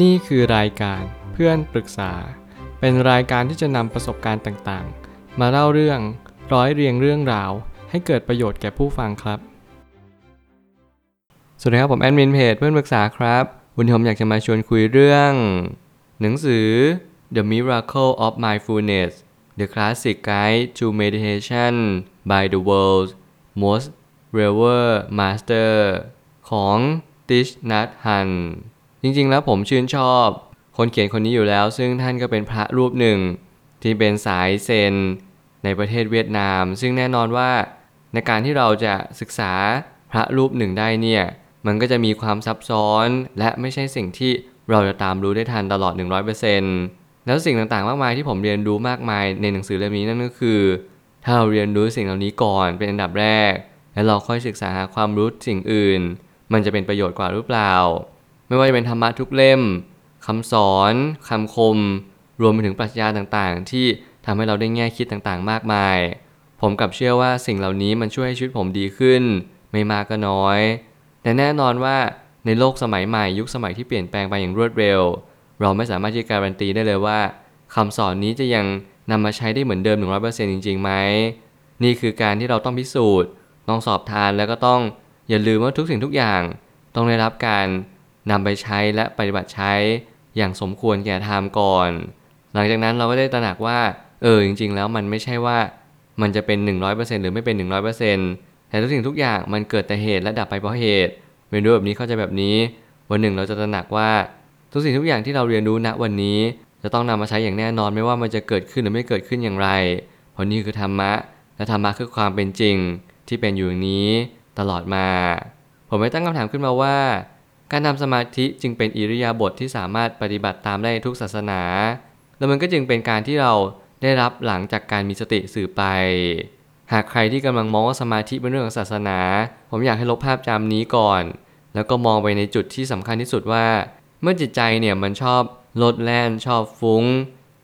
นี่คือรายการเพื่อนปรึกษา เป็นรายการที่จะนำประสบการณ์ต่างๆ มาเล่าเรื่องร้อยเรียงเรื่องราว ให้เกิดประโยชน์แก่ผู้ฟังครับ สวัสดีครับผมแอดมินเพจเพื่อนปรึกษาครับวันนี้ผมอยากจะมาชวนคุยเรื่อง หนังสือ The Miracle of Mindfulness The Classic Guide to Meditation by the World's Most Revered Master ของ Thich Nhat Hanh จริงๆแล้วผมชื่นชอบ คนเขียนคนนี้อยู่แล้ว ซึ่งท่านก็เป็นพระรูปหนึ่ง ที่เป็นสายเซน ในประเทศเวียดนาม ซึ่งแน่นอนว่า ในการที่เราจะศึกษาพระรูปหนึ่งได้เนี่ย มันก็จะมีความซับซ้อนและไม่ใช่สิ่งที่เราจะตามรู้ได้ทันตลอด 100%แล้วสิ่งต่างๆ มากมายที่ผมเรียนรู้มากมายในหนังสือเล่มนี้นั่นก็คือ ถ้าเราเรียนรู้สิ่งเหล่านี้ก่อนเป็นอันดับแรก แล้วเราค่อยศึกษาหาความรู้สิ่งอื่น มันจะเป็นประโยชน์กว่าหรือเปล่า ไม่ว่าจะเป็นธรรมะทุกเล่มคำสอนคำคม รวมไปถึงปรัชญาต่างๆ ที่ทำให้เราได้แง่คิดต่างๆ มากมาย ผมกลับเชื่อว่าสิ่งเหล่านี้มันช่วยให้ชีวิตผมดีขึ้น ไม่มากก็น้อย แต่แน่นอนว่าในโลกสมัยใหม่ยุคสมัยที่เปลี่ยนแปลงไปอย่างรวดเร็ว เราไม่สามารถที่จะการันตีได้เลยว่าคำสอนนี้จะยังนำมาใช้ได้เหมือนเดิม 100%จริงๆไหมนี่คือการที่เราต้องพิสูจน์ ต้องสอบทานแล้วก็ต้องอย่าลืมว่าทุกสิ่งทุกอย่าง ต้องได้รับการ นำไปใช้และปฏิบัติใช้อย่างสมควรแก่ไทม์ก่อน หลังจากนั้นเราก็ได้ตระหนักว่า เออจริง ๆ แล้วมันไม่ใช่ว่ามันจะเป็น 100%หรือไม่เป็น 100%แต่ทุกสิ่งทุกอย่างมันเกิดแต่เหตุและดับไปเพราะเหตุเรียนรู้แบบนี้เข้าใจแบบนี้ วันหนึ่งเราจะตระหนักว่าทุกสิ่งทุกอย่างที่เราเรียนรู้ณวันนี้ จะต้องนำมาใช้อย่างแน่นอนไม่ว่ามันจะเกิดขึ้นหรือไม่เกิดขึ้นอย่างไร เพราะนี่คือธรรมะ และธรรมะคือความเป็นจริงที่เป็นอยู่อย่างนี้ตลอดมา ผมไม่ตั้งคำถามขึ้นมาว่า การทำสมาธิจึงเป็นอิริยาบถทที่สามารถปฏิบัติตามได้ทุกศาสนา แล้วมันก็จึงเป็นการที่เราได้รับหลังจากการมีสติสื่อไป หากใครที่กำลังมองว่าสมาธิเป็นเรื่องของศาสนา ผมอยากให้ลบภาพจำนี้ก่อน แล้วก็มองไปในจุดที่สำคัญที่สุดว่า เมื่อจิตใจเนี่ยมันชอบลดแล่นชอบฟุง้ง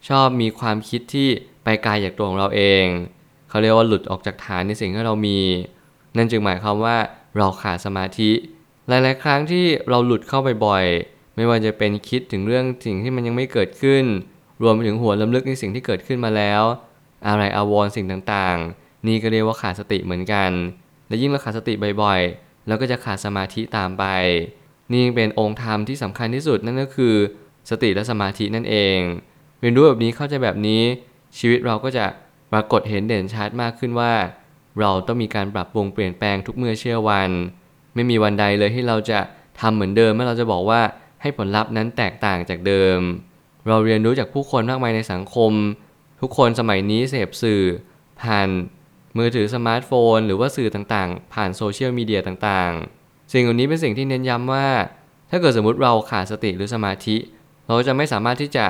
ชอบมีความคิดที่ไปไกลจากตัวของเราเอง เขาเรียกว่าหลุดออกจากฐานในสิ่งที่เรามี นั่นจึงหมายความว่าเราขาดสมาธิ หลาย ๆ ครั้งที่เราหลุดเข้าไปบ่อย ไม่ว่าจะเป็นคิดถึงเรื่องสิ่งที่มันยังไม่เกิดขึ้น รวมไปถึงหัวลำลึกในสิ่งที่เกิดขึ้นมาแล้ว อะไรอาวรสิ่งต่าง ๆ นี่ก็เรียกว่าขาดสติเหมือนกัน และยิ่งเราขาดสติบ่อยๆแล้วก็จะขาดสมาธิตามไป นี่เป็นองค์ธรรมที่สำคัญที่สุดนั่นก็คือ สติและสมาธินั่นเอง เรียนรู้แบบนี้เข้าใจแบบนี้ ชีวิตเราก็จะปรากฏเห็นเด่นชัดมากขึ้นว่า เราต้องมีการปรับปรุงเปลี่ยนแปลงทุกเมื่อเชื่อวัน ไม่มีวันใดเลยที่เราจะทำเหมือนเดิมเมื่อเราจะบอกว่าให้ผลลัพธ์นั้นแตกต่างจากเดิม เราเรียนรู้จากผู้คนมากมายในสังคม ทุกคนสมัยนี้เสพสื่อ ผ่านมือถือสมาร์ทโฟน หรือว่าสื่อต่างๆ ผ่านโซเชียลมีเดียต่างๆ สิ่งเหล่านี้เป็นสิ่งที่เน้นย้ำว่า ถ้าเกิดสมมติเราขาดสติหรือสมาธิ เราจะไม่สามารถที่จะ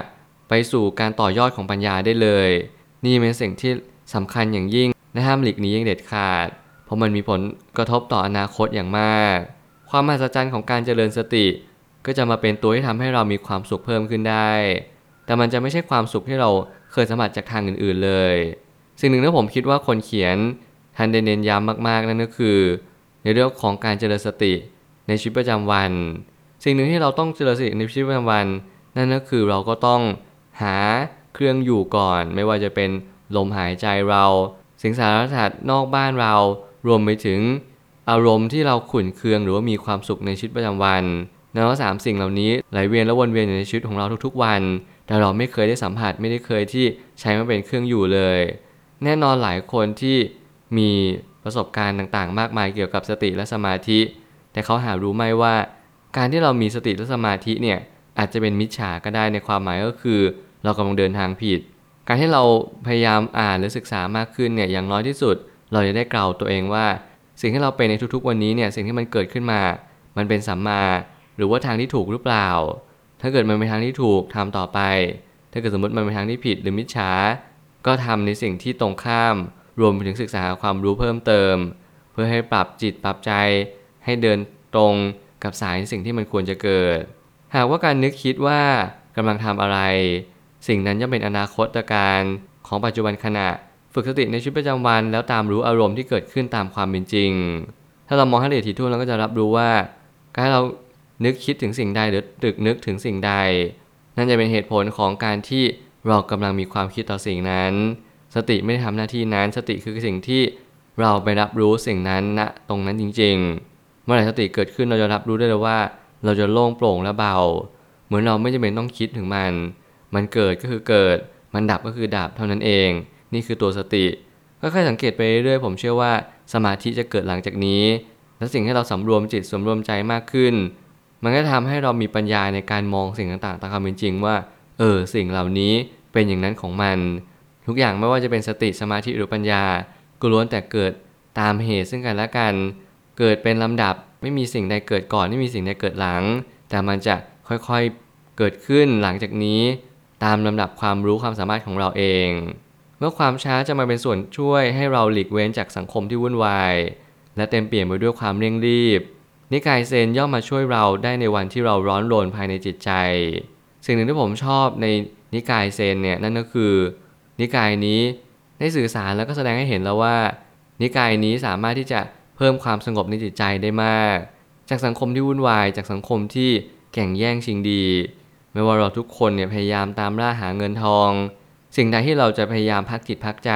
ไปสู่การต่อยอดของปัญญาได้เลย นี่เป็นสิ่งที่สำคัญอย่างยิ่งและห้ามหลีกหนีอย่างเด็ดขาด เพราะมันมีผลกระทบต่ออนาคตอย่างมาก ความมหัศจรรย์ของการเจริญสติ ก็จะมาเป็นตัวที่ทำให้เรามีความสุขเพิ่มขึ้นได้ แต่มันจะไม่ใช่ความสุขที่เราเคยสัมผัสจากทางอื่นๆเลย สิ่งหนึ่งที่ผมคิดว่าคนเขียนท่านได้เน้นย้ำมากๆนั่นก็คือ ในเรื่องของการเจริญสติในชีวิตประจำวัน สิ่งหนึ่งที่เราต้องเจริญสติในชีวิตประจำวัน นั่นก็คือเราก็ต้องหาเครื่องอยู่ก่อน ไม่ว่าจะเป็นลมหายใจเรา สิ่งสารสัตว์นอกบ้านเรา รวมไปถึงอารมณ์ที่เราขุ่นเคืองหรือว่ามีความสุขในชีวิตประจำวันนั่นก็สามสิ่งเหล่านี้ไหลเวียนและวนเวียนอยู่ในชีวิตของเราทุกๆวัน แต่เราไม่เคยได้สัมผัสไม่ได้เคยที่ใช้มาเป็นเครื่องอยู่เลย แน่นอนหลายคนที่มีประสบการณ์ต่างๆ มากมายเกี่ยวกับสติและสมาธิ แต่เขาหารู้ไหมว่า การที่เรามีสติและสมาธิเนี่ยอาจจะเป็นมิจฉาก็ได้ในความหมายก็คือ เรากำลังเดินทางผิด การที่เราพยายามอ่านหรือศึกษามากขึ้นเนี่ยอย่างน้อยที่สุด เราจะได้กล่าวตัวเองว่า สิ่งที่เราเป็นในทุกๆวันนี้เนี่ยสิ่งที่มันเกิดขึ้นมา มันเป็นสัมมา หรือว่าทางที่ถูกหรือเปล่า ถ้าเกิดมันเป็นทางที่ถูกทำต่อไป ถ้าเกิดสมมติมันเป็นทางที่ผิดหรือมิจฉา ก็ทำในสิ่งที่ตรงข้าม รวมไปถึงศึกษาความรู้เพิ่มเติม เพื่อให้ปรับจิตปรับใจ ให้เดินตรงกับสายสิ่งที่มันควรจะเกิด หากว่าการนึกคิดว่ากำลังทำอะไร สิ่งนั้นย่อมเป็นอนาคตการของปัจจุบันขณะ ฝึกสติในชีวิตประจำวัน แล้วตามรู้อารมณ์ที่เกิดขึ้นตามความเป็นจริง ถ้าเรามองให้ละเอียดถี่ถ้วนเราก็จะรับรู้ว่า การเรานึกคิดถึงสิ่งใดหรือตรึกนึกถึงสิ่งใด นั่นจะเป็นเหตุผลของการที่เรากำลังมีความคิดต่อสิ่งนั้น สติไม่ได้ทำหน้าที่นั้น สติคือสิ่งที่เราไปรับรู้สิ่งนั้นณตรงนั้นจริง ๆ เมื่อไหร่สติเกิดขึ้นเราจะรับรู้ได้เลยว่า เราจะโล่งโปร่งและเบา เหมือนเราไม่จำเป็นต้องคิดถึงมัน มันเกิดก็คือเกิด มันดับก็คือดับเท่านั้นเอง นี่คือตัวสติค่อยๆสังเกตไปเรื่อยๆผมเชื่อว่าสมาธิจะเกิดหลังจากนี้ และสิ่งที่เราสำรวมจิตสำรวมใจมากขึ้น มันก็ทำให้เรามีปัญญาในการมองสิ่งต่างๆตามความเป็นจริงว่า เออสิ่งเหล่านี้เป็นอย่างนั้นของมัน ทุกอย่างไม่ว่าจะเป็นสติสมาธิหรือปัญญาก็ล้วนแต่เกิดตามเหตุซึ่งกันและกัน เกิดเป็นลำดับไม่มีสิ่งใดเกิดก่อนไม่มีสิ่งใดเกิดหลัง แต่มันจะค่อยๆเกิดขึ้นหลังจากนี้ ตามลำดับความรู้ความสามารถของเราเอง เมื่อความช้าจะมาเป็นส่วนช่วยให้เราหลีกเว้นจากสังคมที่วุ่นวาย และเต็มเปี่ยมไปด้วยความเร่งรีบ นิกายเซนย่อมมาช่วยเราได้ในวันที่เราร้อนรนภายในจิตใจ สิ่งหนึ่งที่ผมชอบในนิกายเซนเนี่ยนั่นก็คือ นิกายนี้ได้สื่อสารแล้วก็แสดงให้เห็นแล้วว่า นิกายนี้สามารถที่จะเพิ่มความสงบในจิตใจได้มาก จากสังคมที่วุ่นวาย จากสังคมที่แข่งแย่งชิงดี ไม่ว่าเราทุกคนเนี่ยพยายามตามล่าหาเงินทอง สิ่งใดที่เราจะพยายามพักจิตพักใจ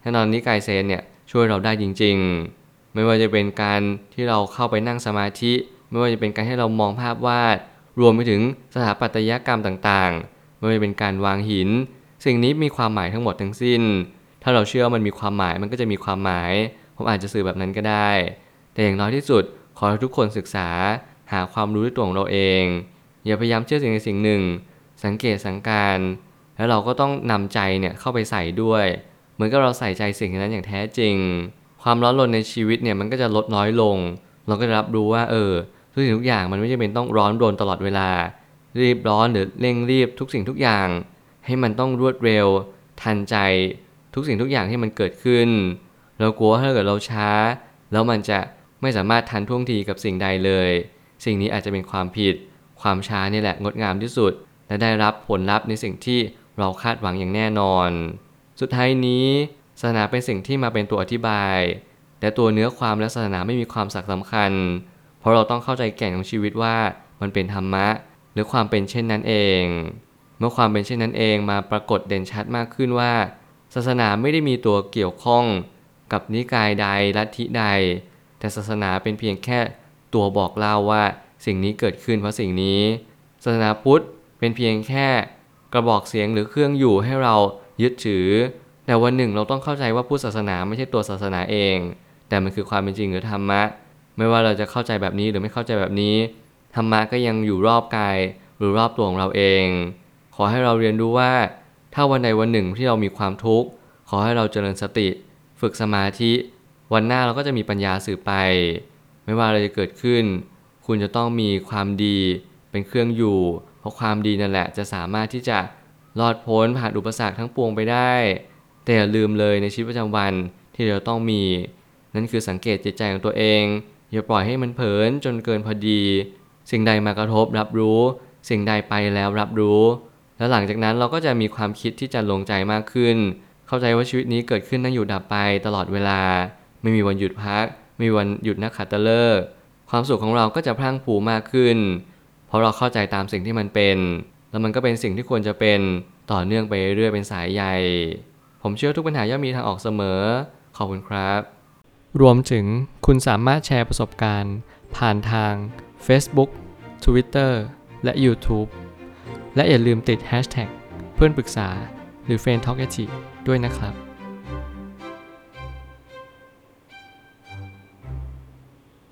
แน่นอนนิกายเซนเนี่ยช่วยเราได้จริง ๆ ไม่ว่าจะเป็นการที่เราเข้าไปนั่งสมาธิ ไม่ว่าจะเป็นการให้เรามองภาพวาด รวมไปถึงสถาปัตยกรรมต่างๆ ไม่ว่าจะเป็นการวางหิน สิ่งนี้มีความหมายทั้งหมดทั้งสิ้น ถ้าเราเชื่อมันมีความหมายมันก็จะมีความหมาย ผมอาจจะสื่อแบบนั้นก็ได้ แต่อย่างน้อยที่สุดขอให้ทุกคนศึกษาหาความรู้ด้วยตัวของเราเอง อย่าพยายามเชื่อสิ่งใดสิ่งหนึ่ง สังเกตสังการ แล้วเราก็ต้องนำใจเนี่ยเข้าไปใส่ด้วย เหมือนกับเราใส่ใจสิ่งนั้นอย่างแท้จริง ความร้อนรนในชีวิตเนี่ยมันก็จะลดน้อยลง เราก็จะรับรู้ว่าเออทุกสิ่งทุกอย่างมันไม่จำเป็นต้องร้อนรนตลอดเวลา รีบร้อนหรือเร่งรีบทุกสิ่งทุกอย่าง ให้มันต้องรวดเร็ว ทันใจทุกสิ่งทุกอย่างที่มันเกิดขึ้น เรากลัวถ้าเกิดเราช้า แล้วมันจะไม่สามารถทันท่วงทีกับสิ่งใดเลย สิ่งนี้อาจจะเป็นความผิด ความช้านี่แหละงดงามที่สุด และได้รับผลลัพธ์ในสิ่งที่ เราคาดหวังอย่างแน่นอน สุดท้ายนี้ศาสนาเป็นสิ่งที่มาเป็นตัวอธิบาย แต่ตัวเนื้อความและศาสนาไม่มีความสักสำคัญ เพราะเราต้องเข้าใจแก่นของชีวิตว่ามันเป็นธรรมะ หรือความเป็นเช่นนั้นเอง เมื่อความเป็นเช่นนั้นเองมาปรากฏเด่นชัดมากขึ้นว่า ศาสนาไม่ได้มีตัวเกี่ยวข้องกับนิกายใดลัทธิใด แต่ศาสนาเป็นเพียงแค่ตัวบอกเล่าว่าสิ่งนี้เกิดขึ้นเพราะสิ่งนี้ ศาสนาพุทธเป็นเพียงแค่ กระบอกเสียงหรือเครื่องอยู่ให้เรายึดถือ แต่วันหนึ่งเราต้องเข้าใจว่าพุทธศาสนาไม่ใช่ตัวศาสนาเอง แต่มันคือความเป็นจริงหรือธรรมะ ไม่ว่าเราจะเข้าใจแบบนี้หรือไม่เข้าใจแบบนี้ ธรรมะก็ยังอยู่รอบกายหรือรอบตัวของเราเอง ขอให้เราเรียนรู้ว่า ถ้าวันใดวันหนึ่งที่เรามีความทุกข์ ขอให้เราเจริญสติ ฝึกสมาธิ วันหน้าเราก็จะมีปัญญาสืบไป ไม่ว่าอะไรจะเกิดขึ้น คุณจะต้องมีความดีเป็นเครื่องอยู่ ราะความดีนั่นแหละจะสามารถที่จะรอดพ้นผ่านอุปสรรคทั้งปวงไปได้ แต่อย่าลืมเลยในชีวิตประจำวันที่เราต้องมี นั่นคือสังเกตจิตใจของตัวเอง อย่าปล่อยให้มันเผลอจนเกินพอดี สิ่งใดมากระทบรับรู้ สิ่งใดไปแล้วรับรู้ แล้วหลังจากนั้นเราก็จะมีความคิดที่จะลงใจมากขึ้น เข้าใจว่าชีวิตนี้เกิดขึ้นตั้งอยู่ดับไปตลอดเวลา ไม่มีวันหยุดพัก ไม่มีวันหยุดนักขัตฤกษ์ความสุขของเราก็จะพรั่งพรูมากขึ้น เพราะเราเข้าใจตามสิ่งที่มันเป็น แล้วมันก็เป็นสิ่งที่ควรจะเป็นต่อเนื่องไปเรื่อยเป็นสายใยผมเชื่อทุกปัญหาย่อมมีทางออกเสมอ ขอบคุณครับ รวมถึงคุณสามารถแชร์ประสบการณ์ ผ่านทาง Facebook Twitter และ YouTube และอย่าลืมติด Hashtag เพื่อนปรึกษาหรือ f r ร e n d t a l k ด้วยนะครับ